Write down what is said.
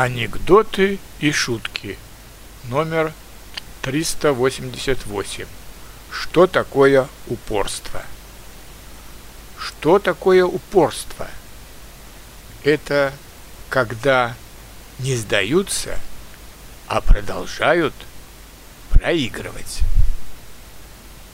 Анекдоты и шутки. Номер 388. Что такое упорство? Что такое упорство? Это когда не сдаются, а продолжают проигрывать.